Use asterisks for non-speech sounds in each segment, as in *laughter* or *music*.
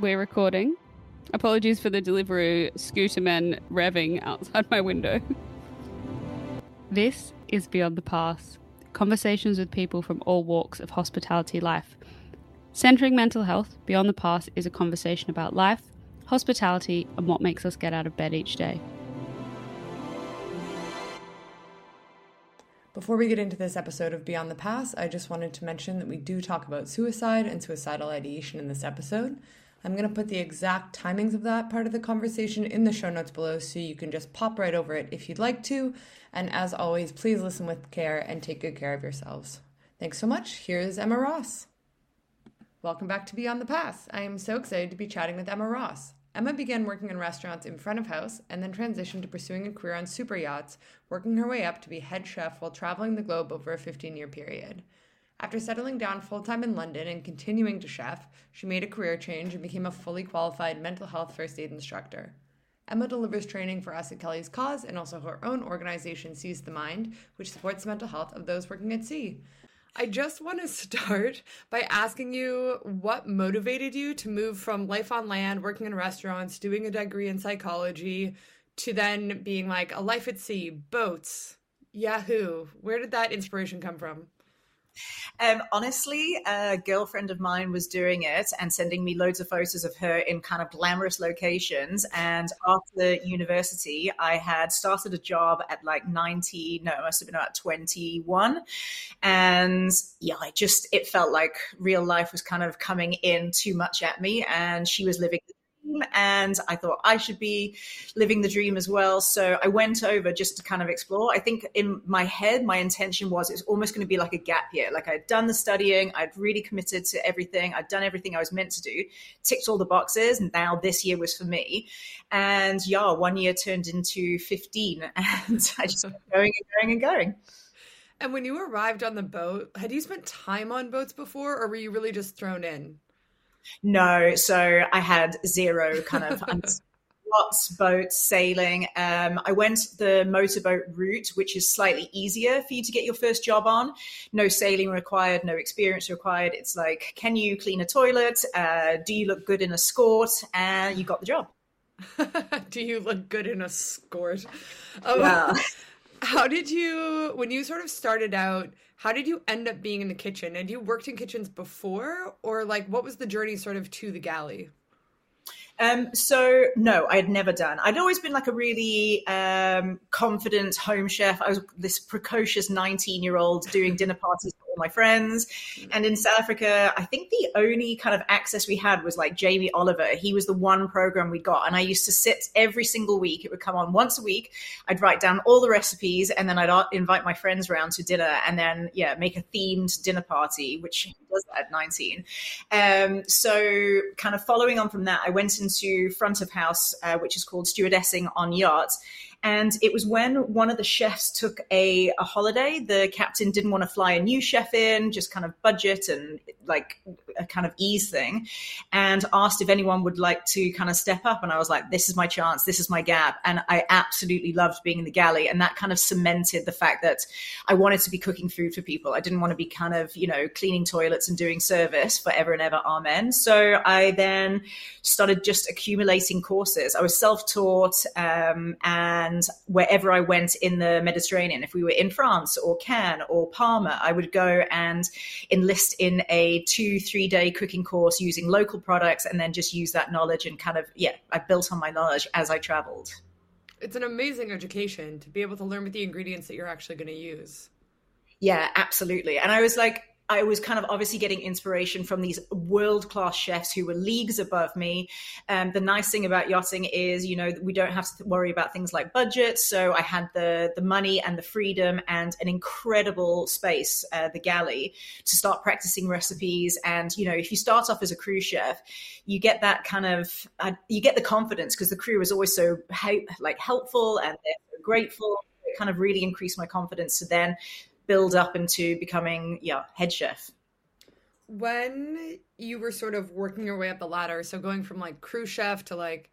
we're recording. Apologies for the Deliveroo scooter men revving outside my window. this is Beyond the Pass conversations with people from all walks of hospitality life. Centering mental health, Beyond the Pass is a conversation about life, hospitality, and what makes us get out of bed each day. Before we get into this episode of Beyond the Pass, I just wanted to mention that we do talk about suicide and suicidal ideation in this episode. I'm going to put the exact timings of that part of the conversation in the show notes below so you can just pop right over it if you'd like to. And as always, please listen with care and take good care of yourselves. Thanks so much. Here's Emma Ross. Welcome back to Beyond the Pass. I am so excited to be chatting with Emma Ross. Emma began working in restaurants in front of house and then transitioned to pursuing a career on super yachts, working her way up to be head chef while traveling the globe over a 15 year period. After settling down full time in London and continuing to chef, she made a career change and became a fully qualified mental health first aid instructor. Emma delivers training for us at Kelly's Cause and also her own organization, Seas the Mind, which supports the mental health of those working at sea. I just want to start by asking you what motivated you to move from life on land, working in restaurants, doing a degree in psychology, to then being like a life at sea, boats, Yahoo. Where did that inspiration come from? Um, honestly, a girlfriend of mine was doing it and sending me loads of photos of her in kind of glamorous locations. And after university, I had started a job at like 90, no, it must have been about 21. And yeah, I just, it felt like real life was kind of coming in too much at me. And she was living and I thought I should be living the dream as well. So I went over just to kind of explore. I think in my head, my intention was it's almost going to be like a gap year. Like I'd done the studying, I'd really committed to everything, I'd done everything I was meant to do, ticked all the boxes, and now this year was for me. And yeah, one year turned into 15, *laughs* and I just kept *laughs* going and going and going. And when you arrived on the boat, had you spent time on boats before, or were you really just thrown in? No, so I had zero kind of *laughs* lots boats sailing. Um, I went the motorboat route, which is slightly easier for you to get your first job on. No sailing required, no experience required. It's like, can you clean a toilet? Uh, do you look good in a skirt? And you got the job. *laughs* do you look good in a skirt? Um. *laughs* How did you, when you sort of started out? How did you end up being in the kitchen? And you worked in kitchens before, or like what was the journey sort of to the galley? Um, so no, I had never done. I'd always been like a really um, confident home chef. I was this precocious 19 year old doing dinner parties my friends. And in South Africa, I think the only kind of access we had was like Jamie Oliver. He was the one program we got. And I used to sit every single week. It would come on once a week. I'd write down all the recipes and then I'd invite my friends around to dinner and then, yeah, make a themed dinner party, which was at 19. Um, so kind of following on from that, I went into front of house, uh, which is called stewardessing on yachts. And it was when one of the chefs took a, a holiday. The captain didn't want to fly a new chef in, just kind of budget and like a kind of ease thing, and asked if anyone would like to kind of step up. And I was like, this is my chance, this is my gap. And I absolutely loved being in the galley. And that kind of cemented the fact that I wanted to be cooking food for people. I didn't want to be kind of, you know, cleaning toilets and doing service forever and ever. Amen. So I then started just accumulating courses. I was self taught um, and and wherever I went in the Mediterranean, if we were in France or Cannes or Palma, I would go and enlist in a two, three day cooking course using local products and then just use that knowledge and kind of, yeah, I built on my knowledge as I traveled. It's an amazing education to be able to learn with the ingredients that you're actually going to use. Yeah, absolutely. And I was like, I was kind of obviously getting inspiration from these world class chefs who were leagues above me. Um, the nice thing about yachting is, you know, we don't have to worry about things like budget. So I had the the money and the freedom and an incredible space, uh, the galley, to start practicing recipes. And you know, if you start off as a crew chef, you get that kind of uh, you get the confidence because the crew is always so like helpful and they're grateful. It kind of really increased my confidence to then build up into becoming yeah head chef when you were sort of working your way up the ladder so going from like crew chef to like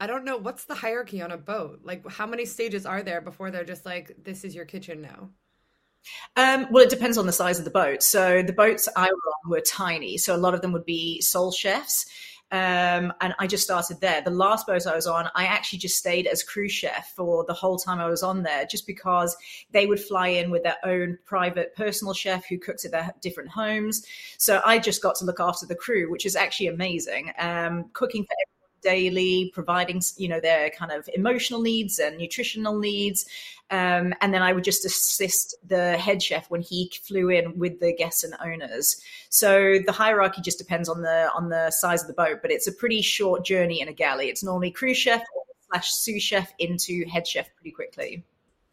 i don't know what's the hierarchy on a boat like how many stages are there before they're just like this is your kitchen now um, well, it depends on the size of the boat. So the boats I were on were tiny. So a lot of them would be sole chefs. Um, and I just started there. The last boat I was on, I actually just stayed as crew chef for the whole time I was on there, just because they would fly in with their own private personal chef who cooks at their different homes. So I just got to look after the crew, which is actually amazing. Um, cooking for daily, providing you know their kind of emotional needs and nutritional needs, um, and then I would just assist the head chef when he flew in with the guests and owners. So the hierarchy just depends on the on the size of the boat, but it's a pretty short journey in a galley. It's normally crew chef slash sous chef into head chef pretty quickly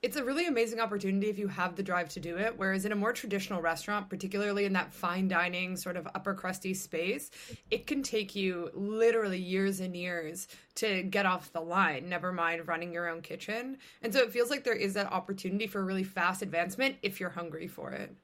it's a really amazing opportunity if you have the drive to do it. Whereas in a more traditional restaurant, particularly in that fine dining sort of upper crusty space, it can take you literally years and years to get off the line, never mind running your own kitchen. And so it feels like there is that opportunity for really fast advancement if you're hungry for it.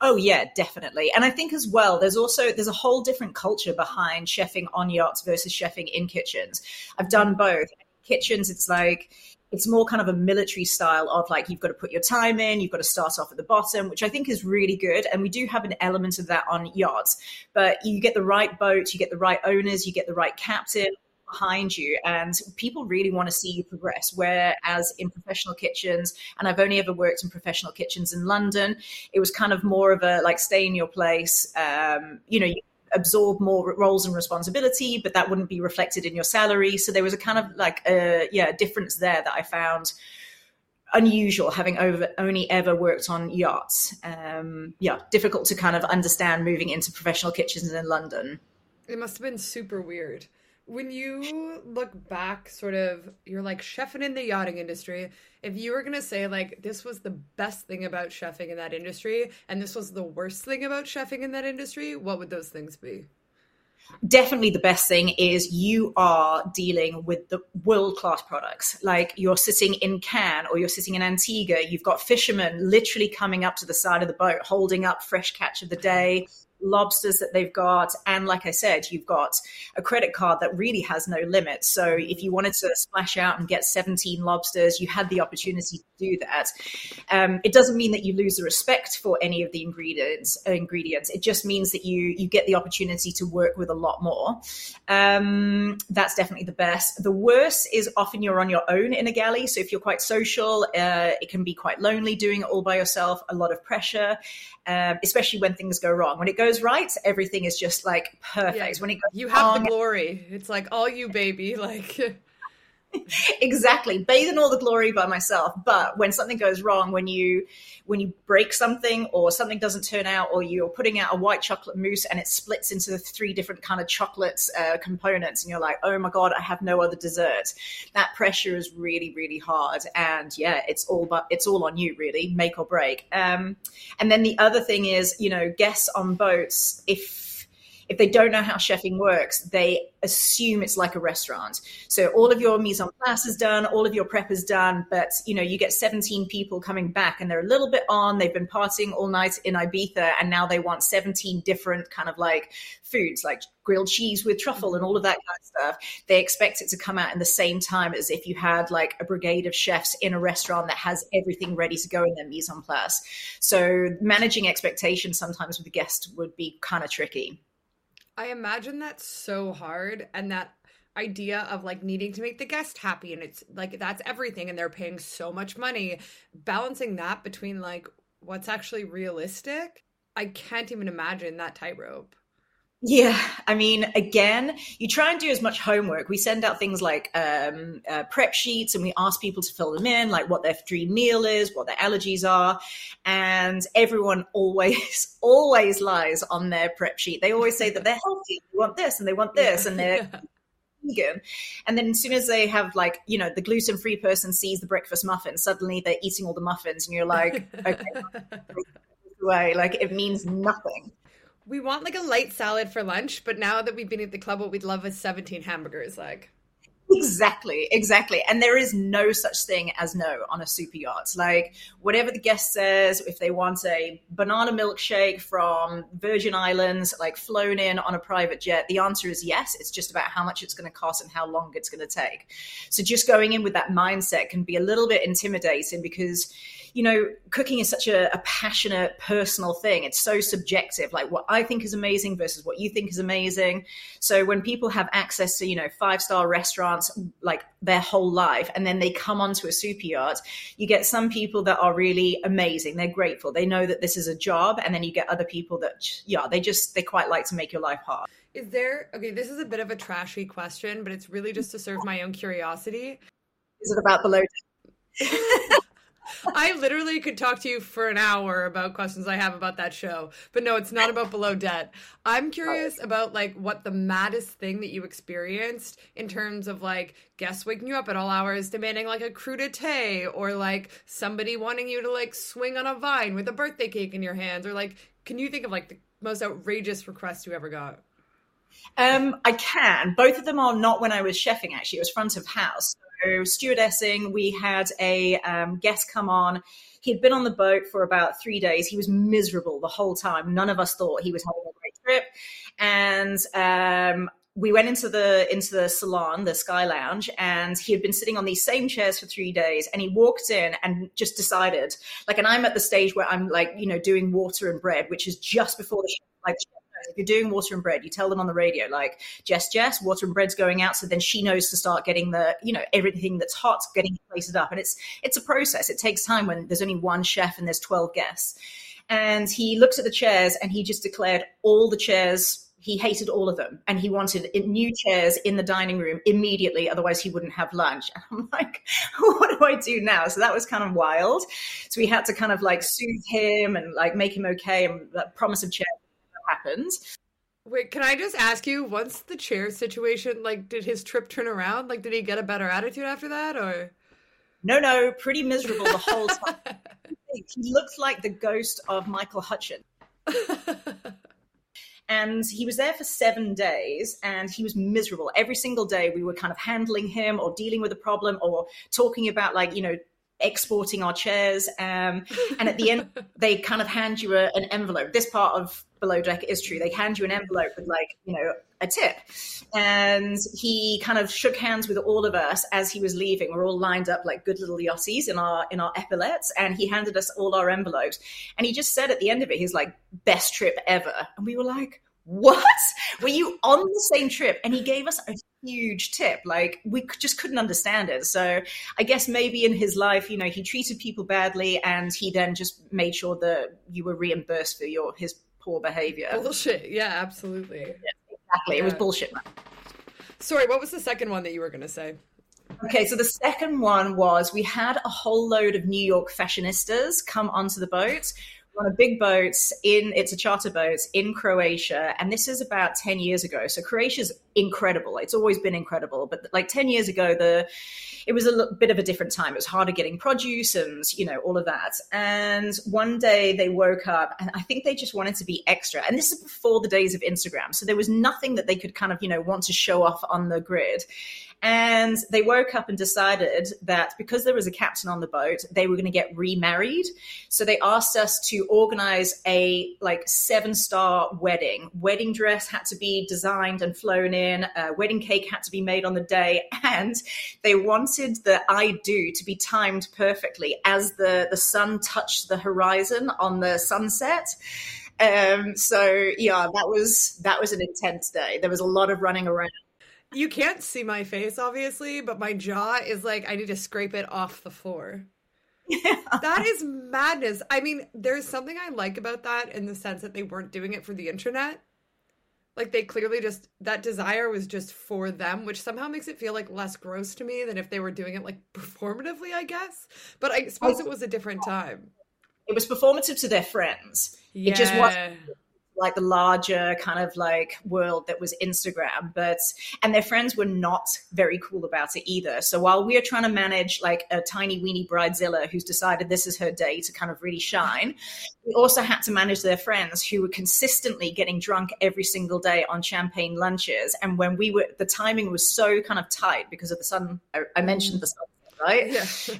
Oh yeah, definitely. And I think as well, there's also there's a whole different culture behind chefing on yachts versus chefing in kitchens. I've done both. Kitchens, it's like it's more kind of a military style of like you've got to put your time in, you've got to start off at the bottom, which I think is really good. And we do have an element of that on yachts, but you get the right boat, you get the right owners, you get the right captain behind you and people really want to see you progress whereas in professional kitchens and i've only ever worked in professional kitchens in london it was kind of more of a like stay in your place um, you know you absorb more roles and responsibility, but that wouldn't be reflected in your salary. So there was a kind of like a yeah difference there that I found unusual having over only ever worked on yachts. Um, yeah, difficult to kind of understand moving into professional kitchens in London. It must have been super weird when you look back, sort of, you're like chefing in the yachting industry. If you were gonna say like this was the best thing about chefing in that industry, and this was the worst thing about chefing in that industry, what would those things be? Definitely the best thing is you are dealing with the world class products. Like you're sitting in Cannes or you're sitting in Antigua, you've got fishermen literally coming up to the side of the boat, holding up fresh catch of the day lobsters that they've got. And like I said, you've got a credit card that really has no limit. So if you wanted to splash out and get 17 lobsters, you had the opportunity to do that. Um, it doesn't mean that you lose the respect for any of the ingredients. Uh, ingredients. It just means that you you get the opportunity to work with a lot more. Um, that's definitely the best. The worst is often you're on your own in a galley. So if you're quite social, uh, it can be quite lonely doing it all by yourself. A lot of pressure, um, especially when things go wrong. When it goes right, everything is just like perfect. Yeah, when it goes you have the glory. It's like all you, baby. *laughs* Like exactly. Bathe in all the glory by myself. But when something goes wrong when you when you break something or something doesn't turn out or you're putting out a white chocolate mousse and it splits into three different kind of chocolate uh, components and you're like oh my god i have no other dessert. That pressure is really really hard. And yeah it's all but it's all on you really make or break. Um, and then the other thing is you know guests on boats if if they don't know how chefing works, they assume it's like a restaurant. So all of your mise en place is done, all of your prep is done, but you know, you get 17 people coming back and they're a little bit on, they've been partying all night in Ibiza and now they want 17 different kind of like foods like grilled cheese with truffle and all of that kind of stuff. They expect it to come out in the same time as if you had like a brigade of chefs in a restaurant that has everything ready to go in their mise en place. So managing expectations sometimes with the guest would be kind of tricky. I imagine that's so hard and that idea of like needing to make the guest happy and it's like that's everything and they're paying so much money balancing that between like what's actually realistic i can't even imagine that tightrope yeah, I mean, again, you try and do as much homework. We send out things like um, uh, prep sheets and we ask people to fill them in, like what their dream meal is, what their allergies are. And everyone *laughs* always, always lies on their prep sheet. They always say that they're healthy, they want this and they want this, and they're. *laughs* vegan. And then as soon as they have like, you know, the gluten free person sees the breakfast muffin, suddenly they're eating all the muffins and you're like, okay, way. *laughs* Like it means nothing we want like a light salad for lunch, but now that we've been at the club, what we'd love is 17 hamburgers. Like, Exactly, exactly. And there is no such thing as no on a super yacht. Like, whatever the guest says, if they want a banana milkshake from Virgin Islands, like flown in on a private jet, the answer is yes. It's just about how much it's going to cost and how long it's going to take. So, just going in with that mindset can be a little bit intimidating because you know, cooking is such a, a, passionate, personal thing. It's so subjective, like what I think is amazing versus what you think is amazing. So when people have access to, you know, five star restaurants like their whole life, and then they come onto a super yacht, you get some people that are really amazing. They're grateful. They know that this is a job. And then you get other people that, yeah, they just, they quite like to make your life hard. Is there, okay, this is a bit of a trashy question, but it's really just to serve my own curiosity. Is it about below? *laughs* I literally could talk to you for an hour about questions I have about that show. But no, it's not about Below Deck. I'm curious about like what the maddest thing that you experienced in terms of like guests waking you up at all hours demanding like a crudité or like somebody wanting you to like swing on a vine with a birthday cake in your hands or like can you think of like the most outrageous request you ever got? Um, I can. Both of them are not when I was chefing. Actually, it was front of house stewardessing. We had a um, guest come on. He had been on the boat for about three days. He was miserable the whole time. None of us thought he was having a great trip. And um, we went into the into the salon, the Sky Lounge, and he had been sitting on these same chairs for three days. And he walked in and just decided, like, and I'm at the stage where I'm like, you know, doing water and bread, which is just before the show, like if you're doing water and bread, you tell them on the radio, like, Jess, Jess, water and bread's going out. So then she knows to start getting the, you know, everything that's hot, getting plated up. And it's it's a process. It takes time when there's only one chef and there's 12 guests. And he looked at the chairs and he just declared all the chairs he hated all of them and he wanted new chairs in the dining room immediately otherwise he wouldn't have lunch and *laughs* i'm like what do i do now so that was kind of wild so we had to kind of like soothe him and like make him okay and that promise of chairs happened. Wait, can I just ask you, once the chair situation, like, did his trip turn around? Like, did he get a better attitude after that, or? No, no, pretty miserable the whole *laughs* time. he looked like the ghost of Michael Hutchence. *laughs* and he was there for seven days and he was miserable every single day we were kind of handling him or dealing with a problem or talking about like you know exporting our chairs. Um, and at the end, *laughs* they kind of hand you a, an envelope. This part of Below Deck is true. They hand you an envelope with like, you know, a tip. And he kind of shook hands with all of us as he was leaving. We're all lined up like good little yachties in our in our epaulets. And he handed us all our envelopes. And he just said at the end of it, he's like, best trip ever. And we were like, what? Were you on the same trip? And he gave us a huge tip. Like we just couldn't understand it. So I guess maybe in his life, you know, he treated people badly, and he then just made sure that you were reimbursed for your his poor behavior. Bullshit. Yeah, absolutely. Yeah, exactly. Yeah. It was bullshit. Sorry, what was the second one that you were going to say? Okay, so the second one was we had a whole load of New York fashionistas come onto the boat on a big boat in it's a charter boat in Croatia and this is about 10 years ago. So Croatia's incredible. It's always been incredible but like 10 years ago the it was a bit of a different time. It was harder getting produce and you know all of that. And one day they woke up and I think they just wanted to be extra. And this is before the days of Instagram. So there was nothing that they could kind of you know want to show off on the grid and they woke up and decided that because there was a captain on the boat, they were going to get remarried. So they asked us to organize a like seven star wedding. Wedding dress had to be designed and flown in. A wedding cake had to be made on the day, and they wanted the I do to be timed perfectly as the the sun touched the horizon on the sunset. Um, so yeah, that was that was an intense day. There was a lot of running around you can't see my face, obviously, but my jaw is like I need to scrape it off the floor. Yeah. *laughs* That is madness. I mean, there's something I like about that in the sense that they weren't doing it for the internet. Like they clearly just that desire was just for them, which somehow makes it feel like less gross to me than if they were doing it like *laughs* performatively, I guess. But I suppose it oh. was a different time. It was performative to their friends. Yeah. It just wasn't like the larger kind of like world that was Instagram. But and their friends were not very cool about it either. So while we are trying to manage like a tiny weeny bridezilla who's decided this is her day to kind of really shine, we also had to manage their friends who were consistently getting drunk every single day on champagne lunches. And when we were the timing was so kind of tight because of the sun I, I mentioned the sun right? Yeah. *laughs*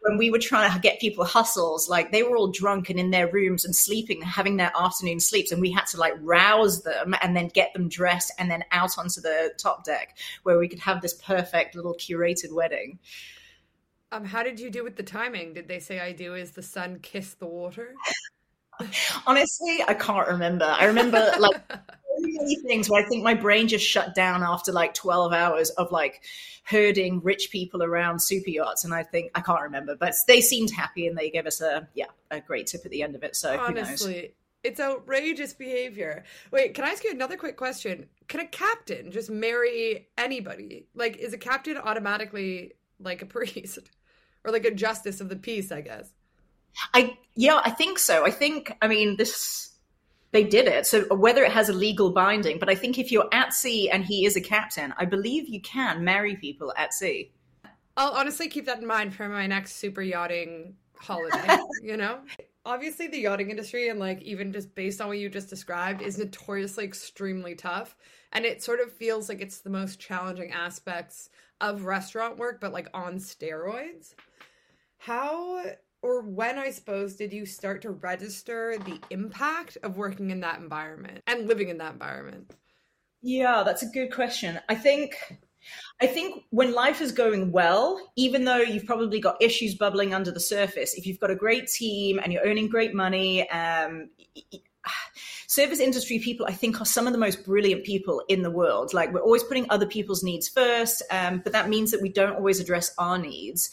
when we were trying to get people hustles, like they were all drunk and in their rooms and sleeping, having their afternoon sleeps, and we had to like rouse them and then get them dressed and then out onto the top deck where we could have this perfect little curated wedding. Um, how did you do with the timing? Did they say I do as the sun kiss the water? *laughs* Honestly, I can't remember. I remember like *laughs* many things where I think my brain just shut down after like 12 hours of like herding rich people around super yachts. And I think, I can't remember, but they seemed happy and they gave us a, yeah, a great tip at the end of it. So honestly, it's outrageous behavior. Wait, can I ask you another quick question? Can a captain just marry anybody? Like, is a captain automatically like a priest *laughs* or like a justice of the peace, I guess? I, yeah, I think so. I think, I mean, this, they did it. So uh, whether it has a legal binding, but I think if you're at sea and he is a captain, I believe you can marry people at sea. I'll honestly keep that in mind for my next super yachting holiday, *laughs* you know? Obviously the yachting industry and like even just based on what you just described is notoriously extremely tough and it sort of feels like it's the most challenging aspects of restaurant work but like on steroids. How or when I suppose did you start to register the impact of working in that environment and living in that environment? Yeah, that's a good question. I think I think when life is going well, even though you've probably got issues bubbling under the surface, if you've got a great team and you're earning great money, um, *sighs* service industry people, I think, are some of the most brilliant people in the world. Like we're always putting other people's needs first, um, but that means that we don't always address our needs.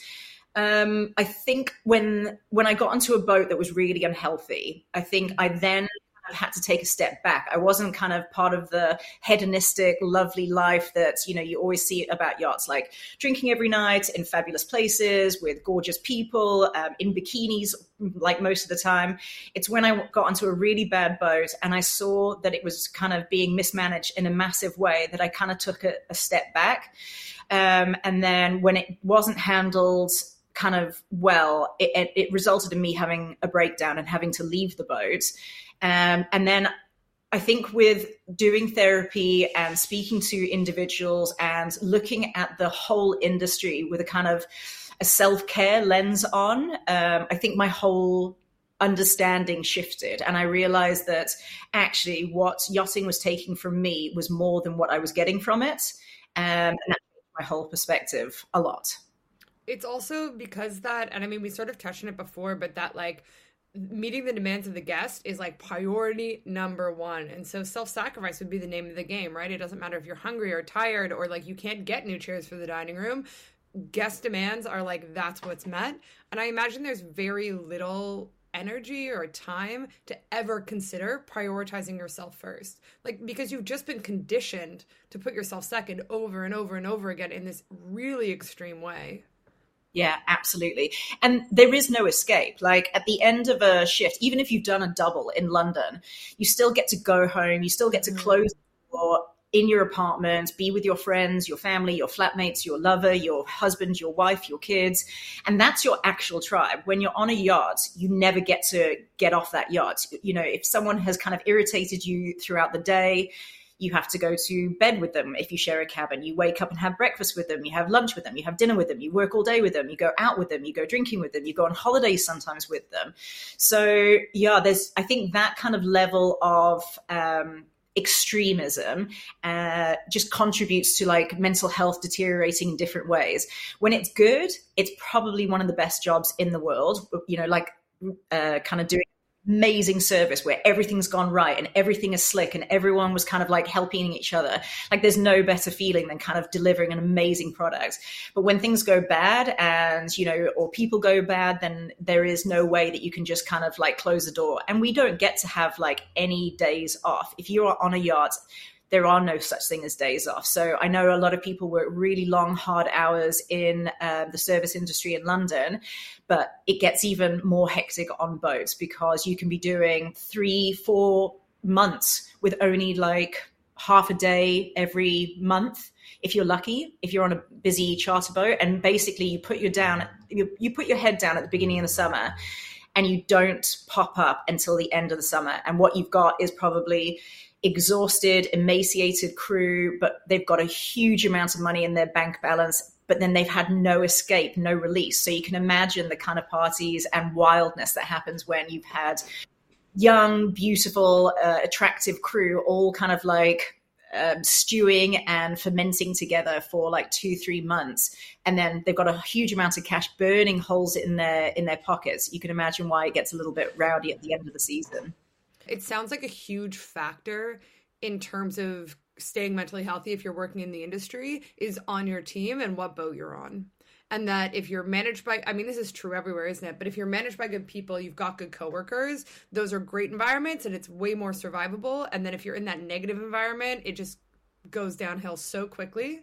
Um, I think when when I got onto a boat that was really unhealthy, I think I then had to take a step back. I wasn't kind of part of the hedonistic, lovely life that you know you always see about yachts, like drinking every night in fabulous places with gorgeous people um, in bikinis, like most of the time. It's when I got onto a really bad boat and I saw that it was kind of being mismanaged in a massive way that I kind of took a, a step back. Um, and then when it wasn't handled kind of well, it, it, resulted in me having a breakdown and having to leave the boat. Um, and then I think with doing therapy and speaking to individuals and looking at the whole industry with a kind of a self care lens on, um, I think my whole understanding shifted. And i realized that actually what yachting was taking from me was more than what i was getting from it. Um, and that changed my whole perspective a lot it's also because that and i mean we sort of touched on it before but that like meeting the demands of the guest is like priority number one and so self-sacrifice would be the name of the game right it doesn't matter if you're hungry or tired or like you can't get new chairs for the dining room guest demands are like that's what's met and i imagine there's very little energy or time to ever consider prioritizing yourself first. Like, because you've just been conditioned to put yourself second over and over and over again in this really extreme way. Yeah, absolutely. And there is no escape. Like at the end of a shift, even if you've done a double in London, you still get to go home, you still get to mm. close the door in your apartment, be with your friends, your family, your flatmates, your lover, your husband, your wife, your kids. And that's your actual tribe. When you're on a yacht, you never get to get off that yacht. You know, if someone has kind of irritated you throughout the day, you have to go to bed with them if you share a cabin. You wake up and have breakfast with them. You have lunch with them. You have dinner with them. You work all day with them. You go out with them. You go drinking with them. You go on holidays sometimes with them. So, yeah, there's, I think that kind of level of, um, extremism uh, just contributes to like mental health deteriorating in different ways. When it's good, it's probably one of the best jobs in the world. You know, like uh, kind of doing amazing service where everything's gone right and everything is slick and everyone was kind of like helping each other. Like there's no better feeling than kind of delivering an amazing product. But when things go bad and, you know, or people go bad, then there is no way that you can just kind of like close the door. And we don't get to have like any days off. If you are on a yacht, there are no such thing as days off. So I know a lot of people work really long, hard hours in uh, the service industry in London, but it gets even more hectic on boats because you can be doing three, four months with only like half a day every month if you're lucky if you're on a busy charter boat and basically you put your down you, you put your head down at the beginning of the summer and you don't pop up until the end of the summer and what you've got is probably exhausted, emaciated crew, but they've got a huge amount of money in their bank balance, but then they've had no escape, no release. So you can imagine the kind of parties and wildness that happens when you've had young, beautiful, uh, attractive crew all kind of like um, stewing and fermenting together for like two, three months, and then they've got a huge amount of cash burning holes in their in their pockets. You can imagine why it gets a little bit rowdy at the end of the season. It sounds like a huge factor in terms of staying mentally healthy if you're working in the industry is on your team and what boat you're on. And that if you're managed by i mean this is true everywhere isn't it? But if you're managed by good people you've got good coworkers those are great environments and it's way more survivable. And then if you're in that negative environment it just goes downhill so quickly.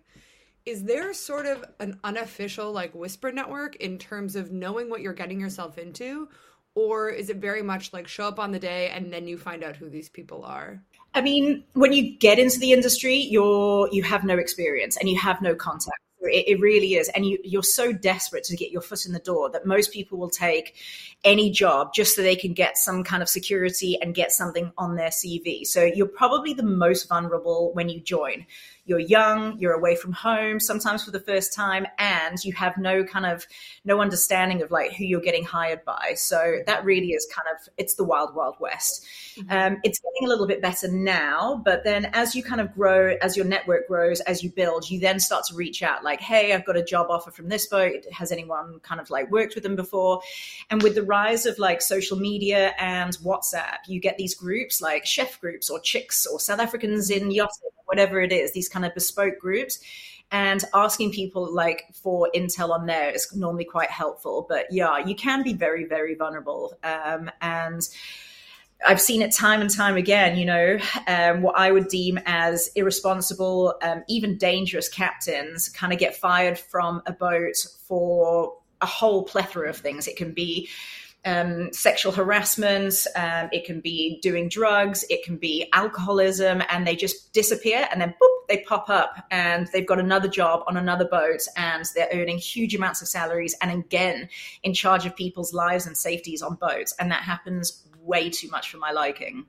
Is there sort of an unofficial like whisper network in terms of knowing what you're getting yourself into or is it very much like show up on the day and then you find out who these people are i mean when you get into the industry you're you have no experience and you have no contact it, it really is. And you, you're so desperate to get your foot in the door that most people will take any job just so they can get some kind of security and get something on their CV. So you're probably the most vulnerable when you join you're young, you're away from home, sometimes for the first time, and you have no kind of no understanding of like who you're getting hired by. So that really is kind of it's the wild, wild west. Mm-hmm. Um, it's getting a little bit better now, but then as you kind of grow, as your network grows, as you build, you then start to reach out like, hey, I've got a job offer from this boat. Has anyone kind of like worked with them before? And with the rise of like social media and WhatsApp, you get these groups like chef groups or chicks or South Africans in yachting whatever it is, these kind of bespoke groups. And asking people like for intel on there is normally quite helpful. But yeah, you can be very, very vulnerable. Um, and I've seen it time and time again, you know, um, what I would deem as irresponsible, um, even dangerous captains kind of get fired from a boat for a whole plethora of things. It can be um, sexual harassment, um, it can be doing drugs, it can be alcoholism, and they just disappear and then boop, they pop up and they've got another job on another boat and they're earning huge amounts of salaries and again in charge of people's lives and safeties on boats. And that happens way too much for my liking.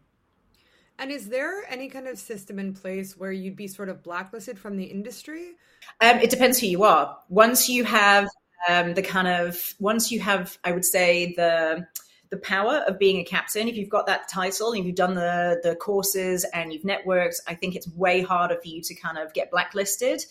And is there any kind of system in place where you'd be sort of blacklisted from the industry? Um, it depends who you are. Once you have um, the kind of once you have, I would say the the power of being a captain. If you've got that title and you've done the the courses and you've networked, I think it's way harder for you to kind of get blacklisted.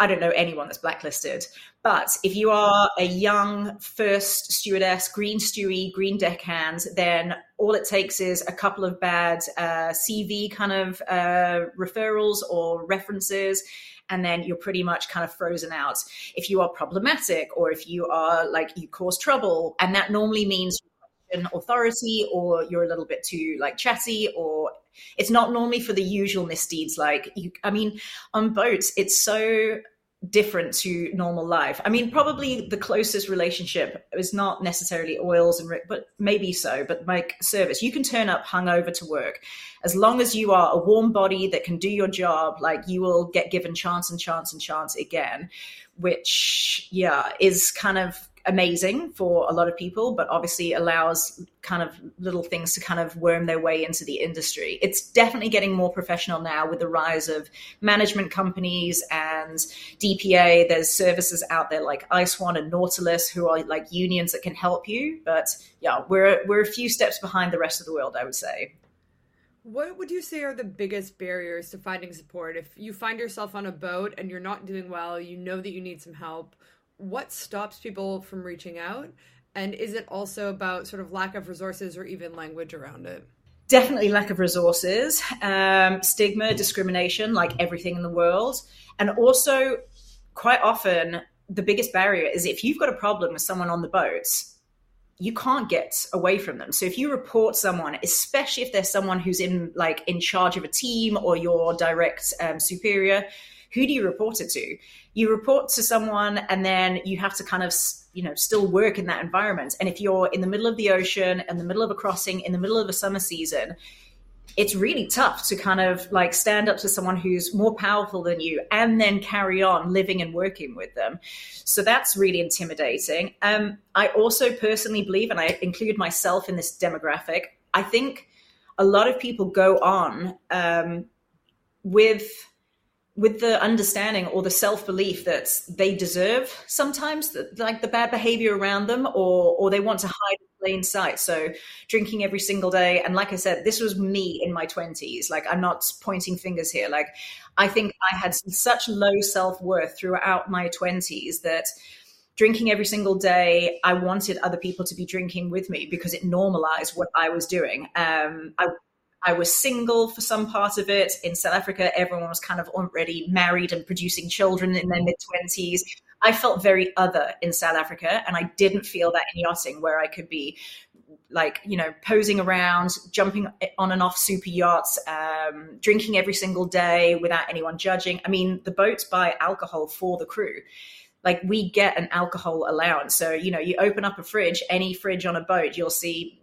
I don't know anyone that's blacklisted. But if you are a young first stewardess, green stewie, green deckhand, then all it takes is a couple of bad uh, CV kind of uh, referrals or references, and then you're pretty much kind of frozen out. If you are problematic or if you are like you cause trouble, and that normally means an authority or you're a little bit too like chatty or it's not normally for the usual misdeeds like you i mean on boats it's so different to normal life. I mean, probably the closest relationship is not necessarily oils and Rick, but maybe so. But like service, you can turn up hungover to work, as long as you are a warm body that can do your job. Like you will get given chance and chance and chance again, which yeah is kind of amazing for a lot of people, but obviously allows kind of little things to kind of worm their way into the industry. It's definitely getting more professional now with the rise of management companies and DPA. There's services out there like ISWAN and Nautilus who are like unions that can help you. But yeah, we're we're a few steps behind the rest of the world, I would say. What would you say are the biggest barriers to finding support? If you find yourself on a boat and you're not doing well, you know that you need some help what stops people from reaching out? And is it also about sort of lack of resources or even language around it? Definitely lack of resources, um, stigma, discrimination, like everything in the world. And also, quite often, the biggest barrier is if you've got a problem with someone on the boat, you can't get away from them. So if you report someone, especially if there's someone who's in like in charge of a team or your direct um, superior, who do you report it to? You report to someone and then you have to kind of, you know, still work in that environment. And if you're in the middle of the ocean, in the middle of a crossing, in the middle of a summer season, it's really tough to kind of like stand up to someone who's more powerful than you and then carry on living and working with them. So that's really intimidating. Um, I also personally believe, and I include myself in this demographic, I think a lot of people go on um, with with the understanding or the self belief that they deserve sometimes the, like the bad behavior around them, or or they want to hide in plain sight. So drinking every single day, and like I said, this was me in my twenties. Like I'm not pointing fingers here. Like I think I had such low self worth throughout my twenties that drinking every single day. I wanted other people to be drinking with me because it normalized what I was doing. Um, I I was single for some part of it. In South Africa, everyone was kind of already married and producing children in their mid 20s. I felt very other in South Africa, and I didn't feel that in yachting where I could be like you know posing around jumping on and off super yachts um, drinking every single day without anyone judging i mean the boats buy alcohol for the crew like we get an alcohol allowance so you know you open up a fridge any fridge on a boat you'll see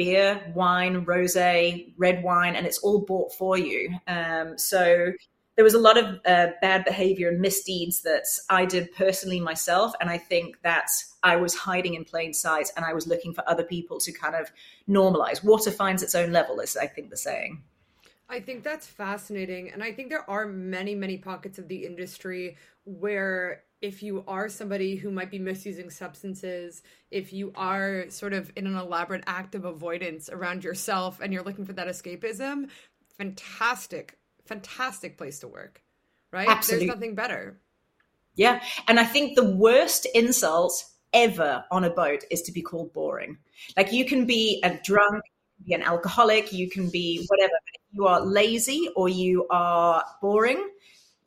beer, wine, rosé, red wine, and it's all bought for you. Um, so there was a lot of uh, bad behavior and misdeeds that I did personally myself, and I think that I was hiding in plain sight, and I was looking for other people to kind of normalize. Water finds its own level, is I think the saying. I think that's fascinating. And I think there are many, many pockets of the industry where if you are somebody who might be misusing substances, if you are sort of in an elaborate act of avoidance around yourself and you're looking for that escapism, fantastic, fantastic place to work, right? Absolutely. There's nothing better. Yeah. And I think the worst insult ever on a boat is to be called boring. Like you can be a drunk, be an alcoholic, you can be whatever. But if you are lazy or you are boring,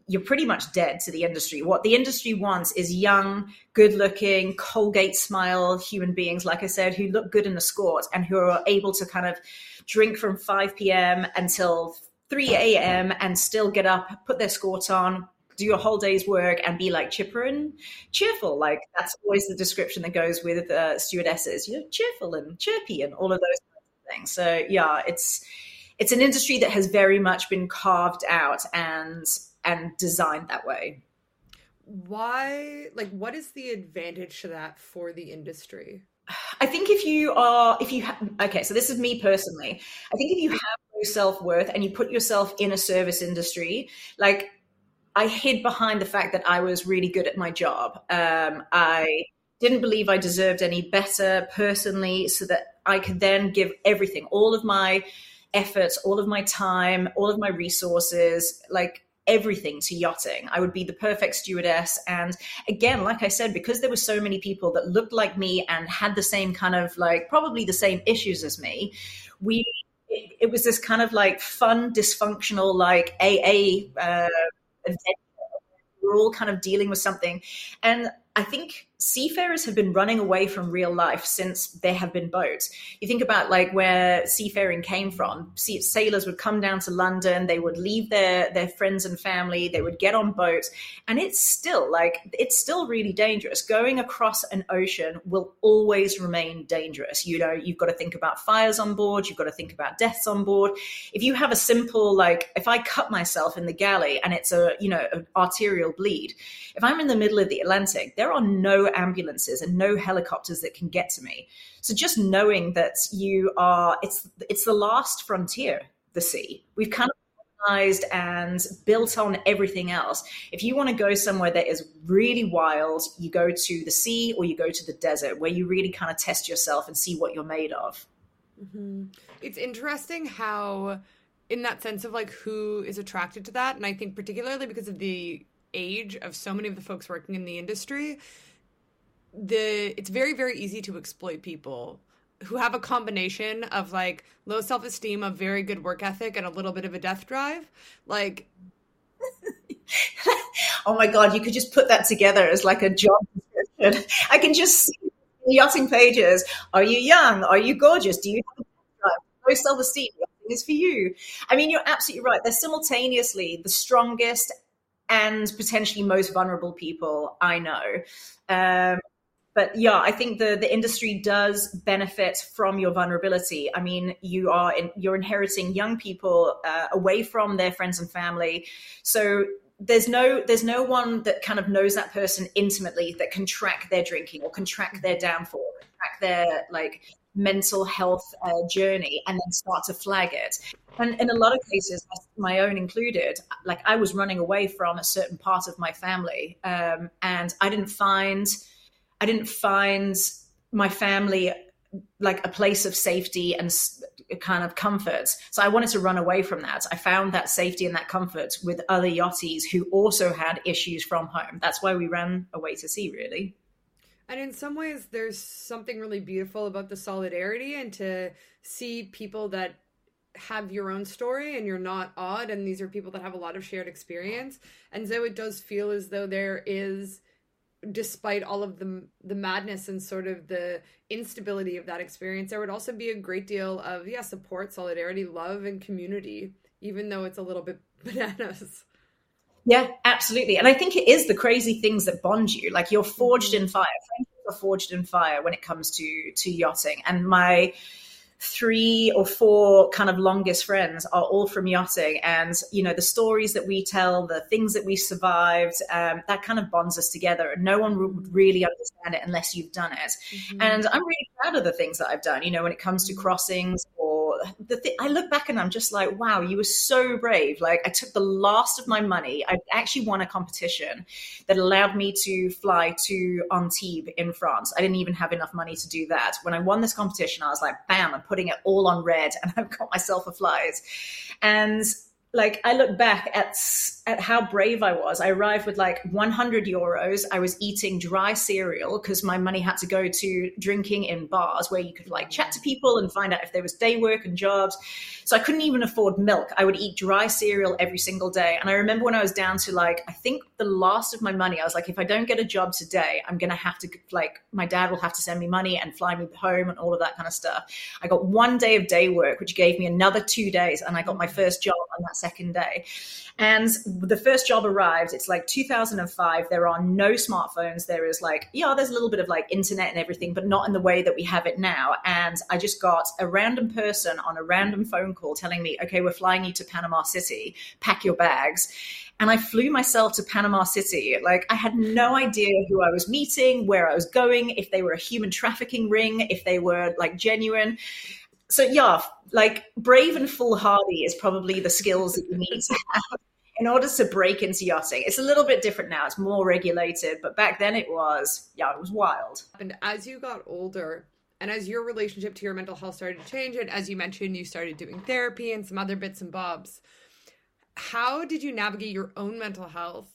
you're pretty much dead to the industry. What the industry wants is young, good looking, Colgate smile human beings, like I said, who look good in the sport and who are able to kind of drink from 5 p.m. until 3 a.m. and still get up, put their skort on, do a whole day's work and be like chipper and cheerful. Like that's always the description that goes with uh, stewardesses, you know, cheerful and chirpy and all of those things. So yeah, it's, it's an industry that has very much been carved out and and designed that way. Why, like, what is the advantage to that for the industry? I think if you are, if you, ha- okay, so this is me personally. I think if you have no self worth and you put yourself in a service industry, like, I hid behind the fact that I was really good at my job. Um, I didn't believe I deserved any better personally, so that I could then give everything, all of my efforts, all of my time, all of my resources, like everything to yachting. I would be the perfect stewardess. And again, like I said, because there were so many people that looked like me and had the same kind of like probably the same issues as me, we it, was this kind of like fun, dysfunctional like AA uh. We're all kind of dealing with something, and I think seafarers have been running away from real life since there have been boats. You think about like where seafaring came from. Sailors would come down to London, they would leave their their friends and family, they would get on boats, and it's still like it's still really dangerous. Going across an ocean will always remain dangerous. You know, you've got to think about fires on board, you've got to think about deaths on board. If you have a simple like if I cut myself in the galley and it's a, you know, an arterial bleed, if I'm in the middle of the Atlantic, there are no ambulances and no helicopters that can get to me. So just knowing that you are, it's it's the last frontier, the sea. We've kind of organized and built on everything else. If you want to go somewhere that is really wild, you go to the sea or you go to the desert where you really kind of test yourself and see what you're made of. Mm-hmm. It's interesting how, in that sense of like who is attracted to that, and I think particularly because of the age of so many of the folks working in the industry, the it's very very easy to exploit people who have a combination of like low self-esteem, a very good work ethic and a little bit of a death drive. Like *laughs* Oh my god, you could just put that together as like a job description. I can just see yachting pages. Are you young? Are you gorgeous? Do you have? Low self-esteem is for you. I mean, you're absolutely right. They're simultaneously the strongest and potentially most vulnerable people I know. Um, but yeah, I think the the industry does benefit from your vulnerability. I mean, you are in, you're inheriting young people uh, away from their friends and family, so there's no there's no one that kind of knows that person intimately that can track their drinking or can track their downfall, track their like mental health uh, journey and then start to flag it. And in a lot of cases, my own included, like I was running away from a certain part of my family, um, and I didn't find, I didn't find my family like a place of safety and kind of comfort. So I wanted to run away from that. I found that safety and that comfort with other yachties who also had issues from home. That's why we ran away to sea, really. And in some ways, there's something really beautiful about the solidarity and to see people that have your own story and you're not odd. And these are people that have a lot of shared experience. And so it does feel as though there is despite all of the the madness and sort of the instability of that experience there would also be a great deal of yeah support solidarity love and community even though it's a little bit *laughs* bananas. Yeah absolutely. And i think it is the crazy things that bond you. Like you're forged mm-hmm. in fire. Friendships are forged in fire when it comes to to yachting. And my three or four kind of longest friends are all from yachting. And you know the stories that we tell the things that we survived um, that kind of bonds us together. And no one would really understand it unless you've done it. Mm-hmm. and i'm really proud of the things that i've done you know when it comes to crossings the th- I look back and I'm just like, wow, you were so brave. Like I took the last of my money. I actually won a competition that allowed me to fly to um, Antibes in France. I didn't even have enough money to do that. When I won this competition, I was like, bam, I'm putting it all on red and *laughs* I've got myself a flight. And like I look back at at how brave I was. I arrived with like 100 euros. I was eating dry cereal because my money had to go to drinking in bars where you could like chat to people and find out if there was day work and jobs. So I couldn't even afford milk. I would eat dry cereal every single day. And I remember when I was down to like I think the last of my money, I was like, if I don't get a job today, I'm gonna have to like my dad will have to send me money and fly me home and all of that kind of stuff. I got one day of day work, which gave me another two days, and I got my first job on that second day. And the first job arrived, it's like 2005. There are no smartphones. There is like, yeah, there's a little bit of like internet and everything, but not in the way that we have it now. And I just got a random person on a random phone call telling me, okay, we're flying you to Panama City, pack your bags. And I flew myself to Panama City. Like, I had no idea who I was meeting, where I was going, if they were a human trafficking ring, if they were like genuine so yeah, like brave and foolhardy is probably the skills that you need to have in order to break into yachting. It's a little bit different now. It's more regulated, but back then it was, yeah, it was wild. And as you got older, and as your relationship to your mental health started to change, and as you mentioned, you started doing therapy and some other bits and bobs, how did you navigate your own mental health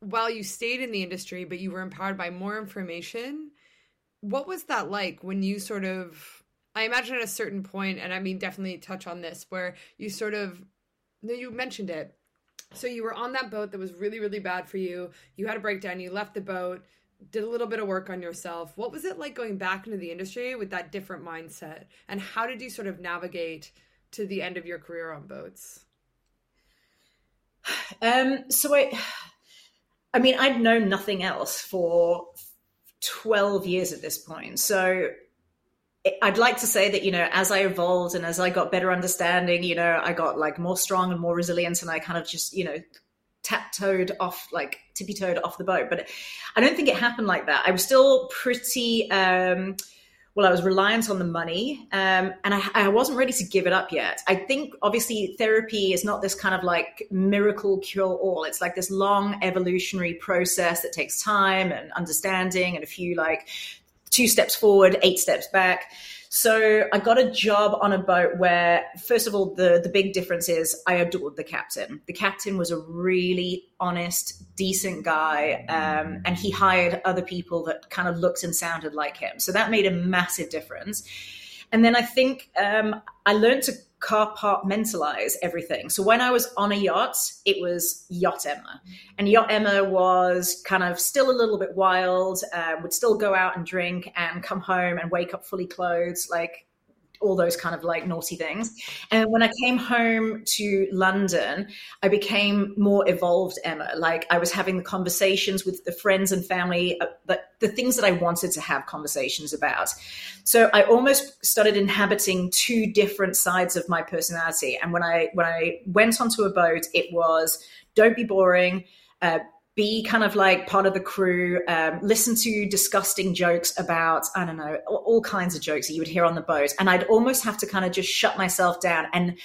while you stayed in the industry, but you were empowered by more information? What was that like when you sort of I imagine at a certain point, and I mean, definitely touch on this, where you sort of, you mentioned it. So you were on that boat that was really, really bad for you. You had a breakdown. You left the boat, did a little bit of work on yourself. What was it like going back into the industry with that different mindset? And how did you sort of navigate to the end of your career on boats? Um, so I, I mean, I'd known nothing else for 12 years at this point. So I'd like to say that, you know, as I evolved and as I got better understanding, you know, I got like more strong and more resilient and I kind of just, you know, tiptoed off, like tippy toed off the boat. But I don't think it happened like that. I was still pretty, um, well, I was reliant on the money um, and I, I, wasn't ready to give it up yet. I think obviously therapy is not this kind of like miracle cure all. It's like this long evolutionary process that takes time and understanding and a few like two steps forward, eight steps back. So I got a job on a boat where, first of all, the, the big difference is I adored the captain. The captain was a really honest, decent guy, um, and he hired other people that kind of looked and sounded like him. So that made a massive difference. And then I think um, I learned to compartmentalize everything. So when I was on a yacht, it was Yacht Emma. And Yacht Emma was kind of still a little bit wild, uh, would still go out and drink and come home and wake up fully clothed, like all those kind of like naughty things. And when I came home to London, I became more evolved Emma. Like I was having the conversations with the friends and family, uh, the, the things that I wanted to have conversations about. So I almost started inhabiting two different sides of my personality. And when I when I went onto a boat, it was don't be boring. Uh, be kind of like part of the crew, um, listen to disgusting jokes about, I don't know, all kinds of jokes that you would hear on the boat. And I'd almost have to kind of just shut myself down and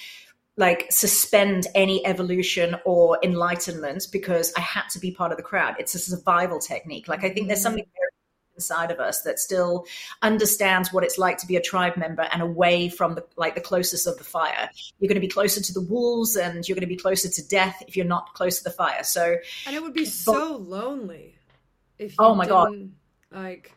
like suspend any evolution or enlightenment because I had to be part of the crowd. It's a survival technique. Like I think there's something very inside of us that still understands what it's like to be a tribe member and away from the like the closest of the fire. You're going to be closer to the wolves and you're going to be closer to death if you're not close to the fire. So and it would be so lonely if oh my god like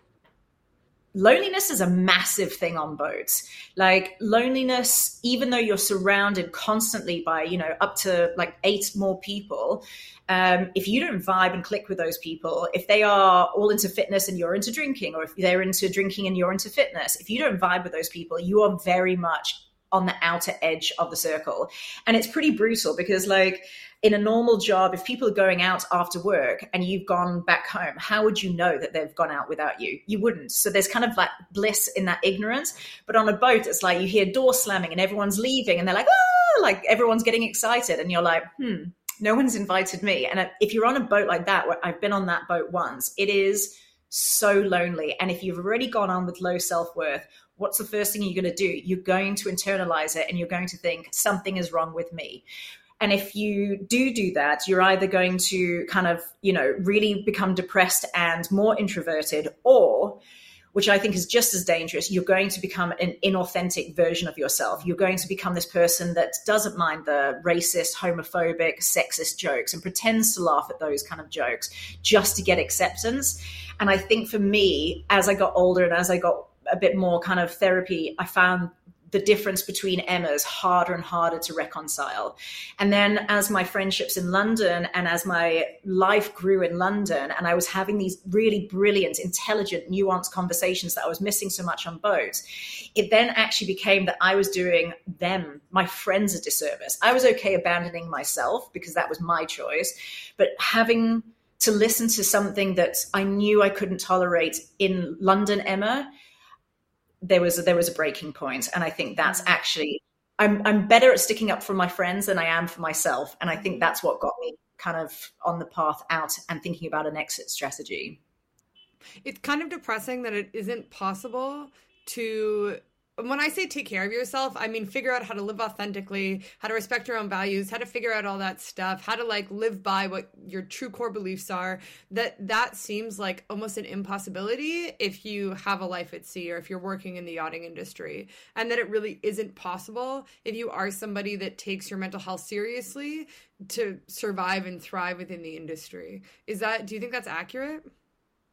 loneliness is a massive thing on boats. Like loneliness even though you're surrounded constantly by you know up to like eight more people um, if you don't vibe and click with those people if they are all into fitness and you're into drinking or if they're into drinking and you're into fitness if you don't vibe with those people you are very much on the outer edge of the circle. And it's pretty brutal because like in a normal job, if people are going out after work and you've gone back home, how would you know that they've gone out without you? You wouldn't. So there's kind of like bliss in that ignorance. But on a boat, it's like you hear doors slamming and everyone's leaving and they're like, ah, like everyone's getting excited. And you're like, hmm, no one's invited me. And if you're on a boat like that, where I've been on that boat once, it is so lonely. And if you've already gone on with low self worth, what's the first thing you're going to do? You're going to internalize it and you're going to think something is wrong with me. And if you do do that, you're either going to kind of, you know, really become depressed and more introverted, or which I think is just as dangerous, you're going to become an inauthentic version of yourself. You're going to become this person that doesn't mind the racist, homophobic, sexist jokes and pretends to laugh at those kind of jokes just to get acceptance. And I think for me, as I got older and as I got a bit more kind of therapy, I found the difference between Emmas harder and harder to reconcile. And then as my friendships in London and as my life grew in London, and I was having these really brilliant, intelligent, nuanced conversations that I was missing so much on boats, it then actually became that I was doing them, my friends, a disservice. I was okay abandoning myself because that was my choice, but having to listen to something that I knew I couldn't tolerate in London, Emma there was a, there was a breaking point, and I think that's mm. actually I'm I'm better at sticking up for my friends than I am for myself, and I think mm. that's what got me kind of on the path out and thinking about an exit strategy. It's kind of depressing that it isn't possible to when I say take care of yourself, I mean figure out how to live authentically, how to respect your own values, how to figure out all that stuff, how to like live by what your true core beliefs are. That that seems like almost an impossibility if you have a life at sea or if you're working in the yachting industry. And that it really isn't possible if you are somebody that takes your mental health seriously to survive and thrive within the industry. Is that do you think that's accurate?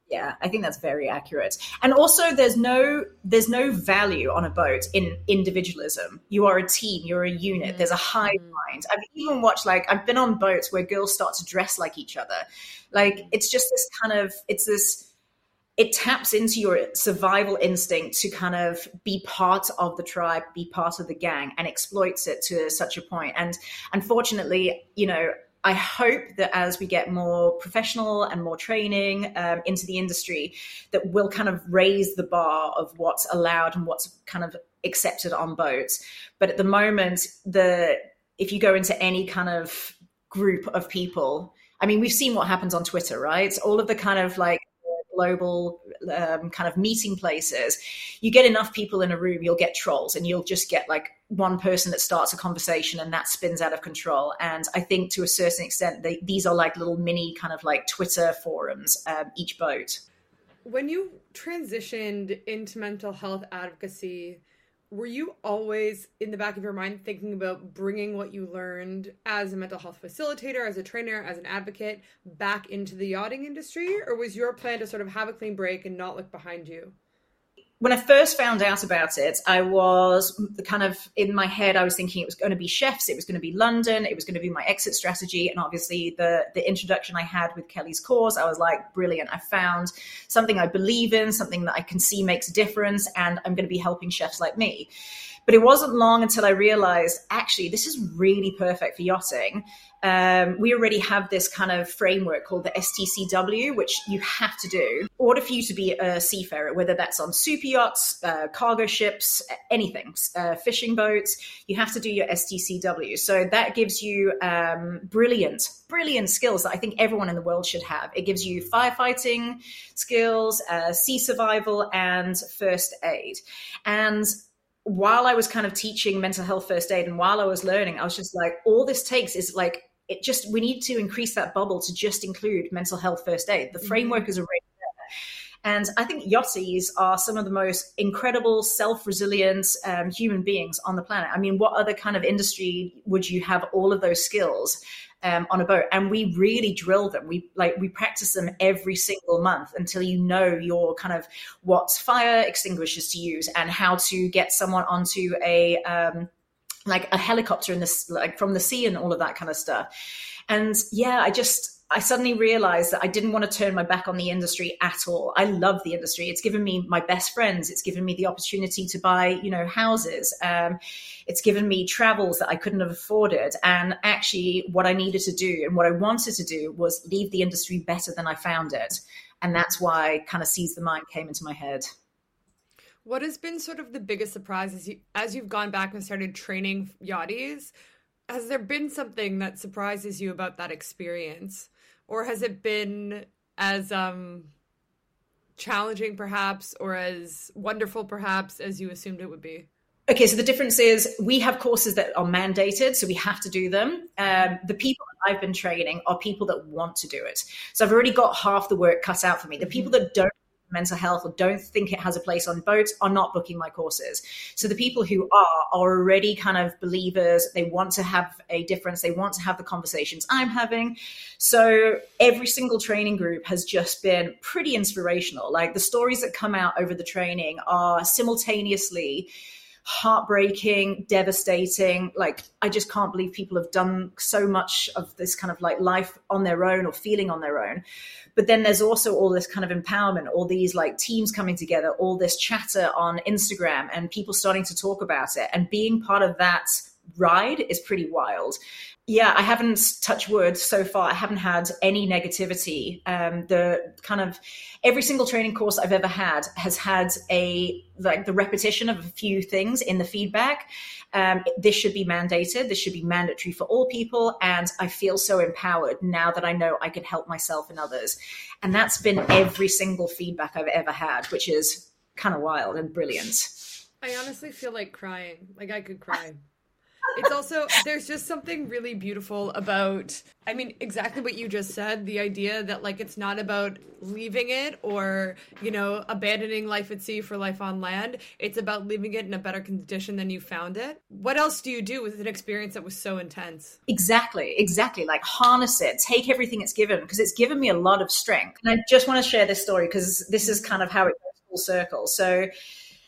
Yeah, I think that's very accurate. And also there's no there's no value on a boat in individualism. You are a team, you're a unit. Mm-hmm. There's a hive mm. mind. I've even watched like I've been on boats where girls start to dress like each other. Like it's just this kind of it's this it taps into your survival instinct to kind of be part of the tribe, be part of the gang, and exploits it to such a point. And unfortunately, you know, I hope that as we get more professional and more training um, into the industry, that we'll kind of raise the bar of what's allowed and what's kind of accepted on boats. But at the moment, the if you go into any kind of group of people, I mean, we've seen what happens on Twitter, right? All of the kind of like global um, kind of meeting places, you get enough people in a room, you'll get trolls, and you'll just get like one person that starts a conversation and that spins out of control. And I think to a certain extent, they, these are like little mini kind of like Twitter forums, um, each boat. When you transitioned into mental health advocacy, were you always in the back of your mind thinking about bringing what you learned as a mental health facilitator, as a trainer, as an advocate back into the yachting industry? Or was your plan to sort of have a clean break and not look behind you? When I first found out about it, I was kind of in my head, I was thinking it was going to be chefs, it was going to be London, it was going to be my exit strategy. And obviously, the, the introduction I had with Kelly's cause, I was like, brilliant. I found something I believe in, something that I can see makes a difference, and I'm going to be helping chefs like me. But it wasn't long until I realized actually this is really perfect for yachting. Um, we already have this kind of framework called the STCW, which you have to do in order for you to be a seafarer, whether that's on super yachts, uh, cargo ships, anything, uh, fishing boats, you have to do your STCW. So that gives you um, brilliant, brilliant skills that I think everyone in the world should have. It gives you firefighting skills, uh, sea survival, and first aid. And while I was kind of teaching mental health first aid and while I was learning, I was just like, all this takes is like, it just, we need to increase that bubble to just include mental health first aid. The mm-hmm. framework is already there. And I think yachties are some of the most incredible, self resilient um, human beings on the planet. I mean, what other kind of industry would you have all of those skills? Um, on a boat and we really drill them. We like we practice them every single month until you know your kind of what fire extinguishers to use and how to get someone onto a um, like a helicopter in this like from the sea and all of that kind of stuff. And yeah i just I suddenly realized that I didn't want to turn my back on the industry at all. I love the industry. It's given me my best friends. It's given me the opportunity to buy, you know, houses. Um, it's given me travels that I couldn't have afforded. And actually, what I needed to do and what I wanted to do was leave the industry better than I found it. And that's why kind of Seas the Mind came into my head. What has been sort of the biggest surprise as, you, as you've gone back and started training yachties? Has there been something that surprises you about that experience? Or has it been as um challenging perhaps or as wonderful perhaps as you assumed it would be? Okay so the difference is we have courses that are mandated so we have to do them. Um, the people that i've been training are people that want to do it. So i've already got half the work cut out for me. The people mm-hmm. that don't mental health or don't think it has a place on boats are not booking my courses. So the people who are are already kind of believers. They want to have a difference. They want to have the conversations I'm having. So every single training group has just been pretty inspirational. Like the stories that come out over the training are simultaneously heartbreaking, devastating. Like, I just can't believe people have done so much of this kind of like life on their own or feeling on their own. But then there's also all this kind of empowerment, all these like teams coming together, all this chatter on Instagram and people starting to talk about it. And being part of that ride is pretty wild yeah, I haven't touched wood so far. I haven't had any negativity. Um, the kind of every single training course I've ever had has had a like the repetition of a few things in the feedback. Um, this should be mandated. This should be mandatory for all people. And I feel so empowered now that I know I can help myself and others. And that's been every single feedback I've ever had, which is kind of wild and brilliant. I honestly feel like crying. Like I could cry it's also there's just something really beautiful about I mean exactly what you just said the idea that like it's not about leaving it or you know abandoning life at sea for life on land. It's about leaving it in a better condition than you found it. What else do you do with an experience that was so intense? Exactly exactly. Like harness it. Take everything it's given because it's given me a lot of strength. And I just want to share this story because this is kind of how it goes full circle. So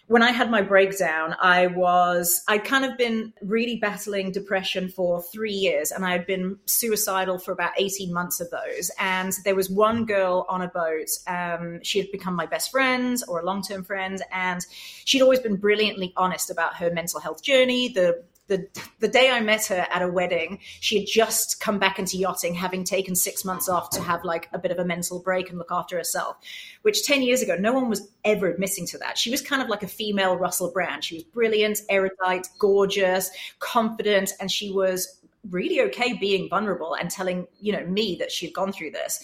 when I had my breakdown, I was, I'd kind of been really battling depression for three years and I had been suicidal for about 18 months of those. And there was one girl on a boat. Um, she had become my best friend or a long term friend. And she'd always been brilliantly honest about her mental health journey, the the the day I met her at a wedding, she had just come back into yachting, having taken six months off to have like a bit of a mental break and look after herself. Which ten years ago, no one was ever admitting to that. She was kind of like a female Russell Brand. She was brilliant, erudite, gorgeous, confident, and she was really okay being vulnerable and telling you know me that she had gone through this.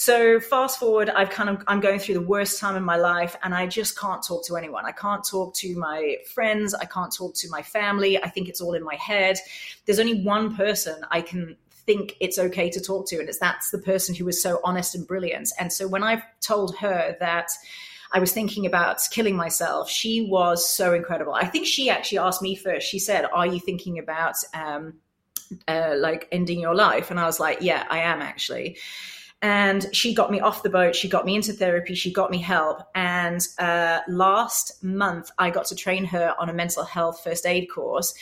So fast forward, I've kind of I'm going through the worst time in my life, and I just can't talk to anyone. I can't talk to my friends. I can't talk to my family. I think it's all in my head. There's only one person I can think it's okay to talk to, and it's that's the person who was so honest and brilliant. And so when I've told her that. I was thinking about killing myself. She was so incredible. I think she actually asked me first. She said, "Are you thinking about um, uh, like ending your life?" And I was like, "Yeah, I am actually." And she got me off the boat she got me into therapy she got me help and uh, last month i got to train her on a mental health first aid course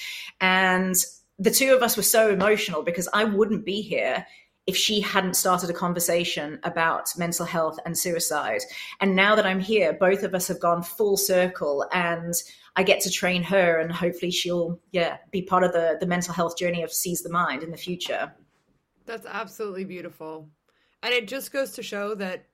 and the two of us were so emotional because i wouldn't be here if she hadn't started a conversation about mental health and suicide. And now that I'm here, both of us have gone full circle and I get to train her and hopefully she'll yeah be part of the the mental health journey of Seas the Mind in the future. That's absolutely beautiful. And it just goes to show that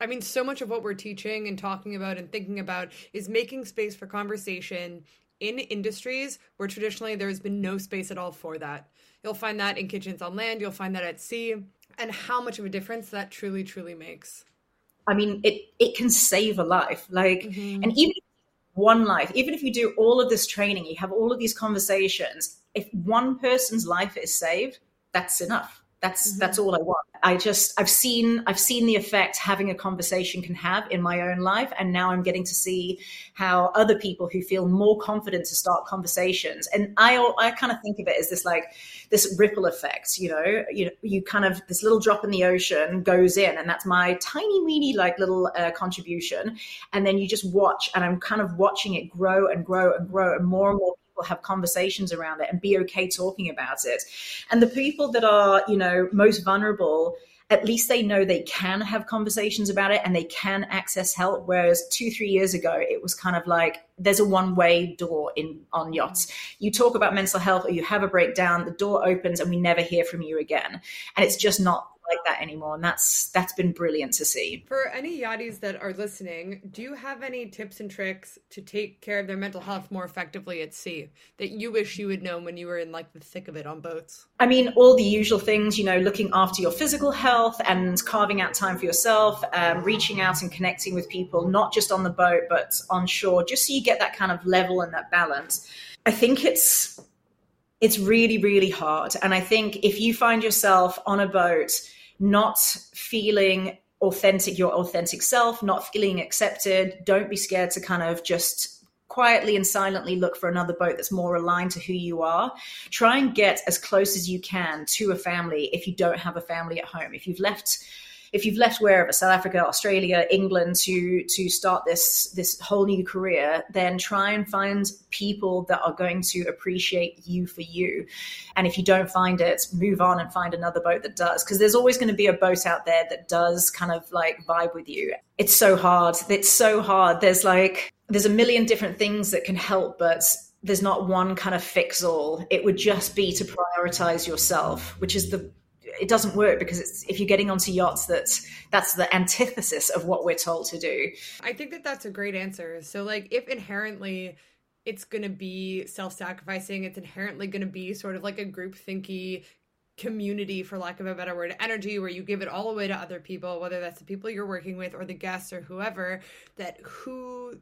I mean, so much of what we're teaching and talking about and thinking about is making space for conversation in industries where traditionally there's been no space at all for that. You'll find that in kitchens on land, you'll find that at sea, and how much of a difference that truly, truly makes. I mean, it it can save a life. Like, mm-hmm. and even one life, even if you do all of this training, you have all of these conversations. If one person's life is saved, that's enough. That's mm-hmm. that's all I want. I just I've seen I've seen the effect having a conversation can have in my own life, and now I'm getting to see how other people who feel more confident to start conversations. And I I kind of think of it as this like this ripple effect. You know, you know, you kind of this little drop in the ocean goes in, and that's my tiny weeny like little uh, contribution. And then you just watch, and I'm kind of watching it grow and grow and grow, and more and more have conversations around it and be okay talking about it. And the people that are, you know, most vulnerable, at least they know they can have conversations about it and they can access help. Whereas two, three years ago, it was kind of like there's a one way door in on yachts. You talk about mental health or you have a breakdown, the door opens and we never hear from you again. And it's just not like that anymore and that's that's been brilliant to see for any yachties that are listening do you have any tips and tricks to take care of their mental health more effectively at sea that you wish you would known when you were in like the thick of it on boats i mean all the usual things you know looking after your physical health and carving out time for yourself um, reaching out and connecting with people not just on the boat but on shore just so you get that kind of level and that balance i think it's it's really really hard and i think if you find yourself on a boat not feeling authentic, your authentic self, not feeling accepted. Don't be scared to kind of just quietly and silently look for another boat that's more aligned to who you are. Try and get as close as you can to a family if you don't have a family at home. If you've left if you've left wherever South Africa, Australia, England to to start this this whole new career, then try and find people that are going to appreciate you for you. And if you don't find it, move on and find another boat that does, because there's always going to be a boat out there that does kind of like vibe with you. It's so hard. It's so hard. There's like there's a million different things that can help, but there's not one kind of fix all. It would just be to prioritize yourself, which is the it doesn't work because it's if you're getting onto yachts that's that's the antithesis of what we're told to do. I think that that's a great answer. So like if inherently it's going to be self-sacrificing it's inherently going to be sort of like a group thinky community for lack of a better word energy where you give it all away to other people whether that's the people you're working with or the guests or whoever that who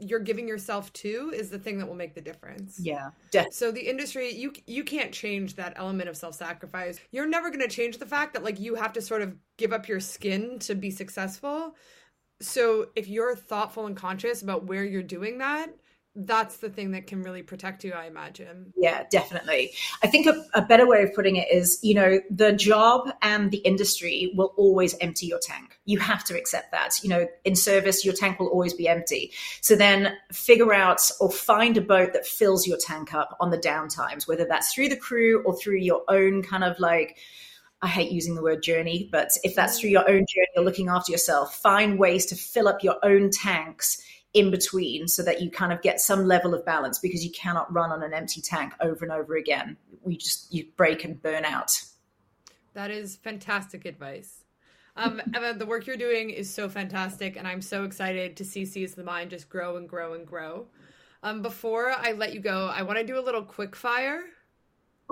you're giving yourself to is the thing that will make the difference. Yeah. So the industry you you can't change that element of self-sacrifice. You're never going to change the fact that like you have to sort of give up your skin to be successful. So if you're thoughtful and conscious about where you're doing that, that's the thing that can really protect you, I imagine. Yeah, definitely. I think a, a, better way of putting it is, you know, the job and the industry will always empty your tank. You have to accept that. You know, in service, your tank will always be empty. So then figure out or find a boat that fills your tank up on the downtimes, whether that's through the crew or through your own kind of like, I hate using the word journey, but if that's through your own journey or looking after yourself, find ways to fill up your own tanks in between so that you kind of get some level of balance because you cannot run on an empty tank over and over again. We just you break and burn out. That is fantastic advice. Um, *laughs* Emma, the work you're doing is so fantastic, and I'm so excited to see Seas the Mind just grow and grow and grow. Um, before I let you go, I want to do a little quick fire.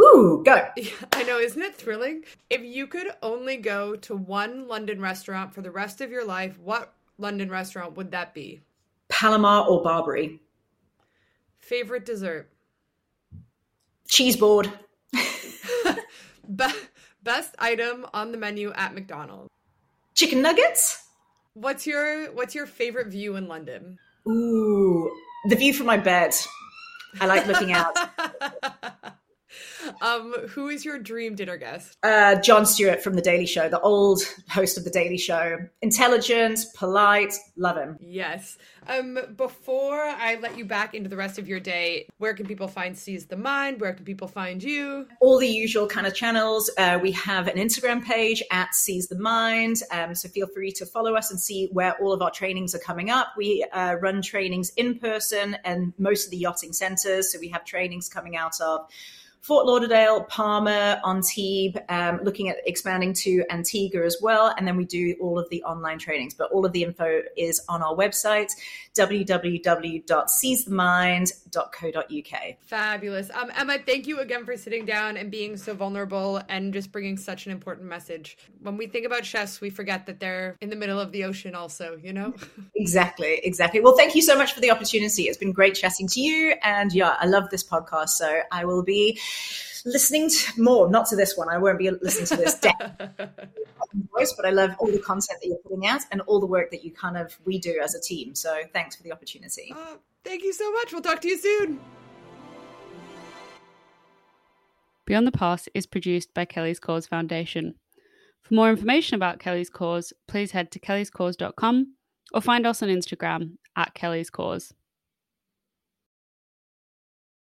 Ooh, go. *laughs* I know, isn't it thrilling? If you could only go to one London restaurant for the rest of your life, what London restaurant would that be? Palomar or Barbary. Favorite dessert? Cheese board. *laughs* Be- best item on the menu at McDonald's? Chicken nuggets. What's your What's your favorite view in London? Ooh, the view from my bed. I like looking out. *laughs* um, who is your dream dinner guest? Uh, Jon Stewart from The Daily Show, the old host of The Daily Show. Intelligent, polite, love him. Yes. Um, before I let you back into the rest of your day, where can people find Seas the Mind? Where can people find you? All the usual kind of channels. Uh, we have an Instagram page at Seas the Mind. Um, so feel free to follow us and see where all of our trainings are coming up. We uh, run trainings in person and most of the yachting centers. So we have trainings coming out of Fort Lauderdale, Palma, Antibes, um, looking at expanding to Antigua as well. And then we do all of the online trainings. But all of the info is on our website, www.seasthemind.co.uk. Fabulous. Um, Emma, thank you again for sitting down and being so vulnerable and just bringing such an important message. When we think about chefs, we forget that they're in the middle of the ocean also, you know? *laughs* exactly, exactly. Well, thank you so much for the opportunity. It's been great chatting to you. And yeah, I love this podcast. So I will be listening to more, not to this one. I won't be listening to this *laughs* voice, but I love all the content that you're putting out and all the work that you kind of we do as a team. So thanks for the opportunity. Uh, thank you so much. We'll talk to you soon. Beyond the Pass is produced by Kelly's Cause Foundation. For more information about Kelly's Cause, please head to kellyscause.com or find us on Instagram at Kelly's Cause.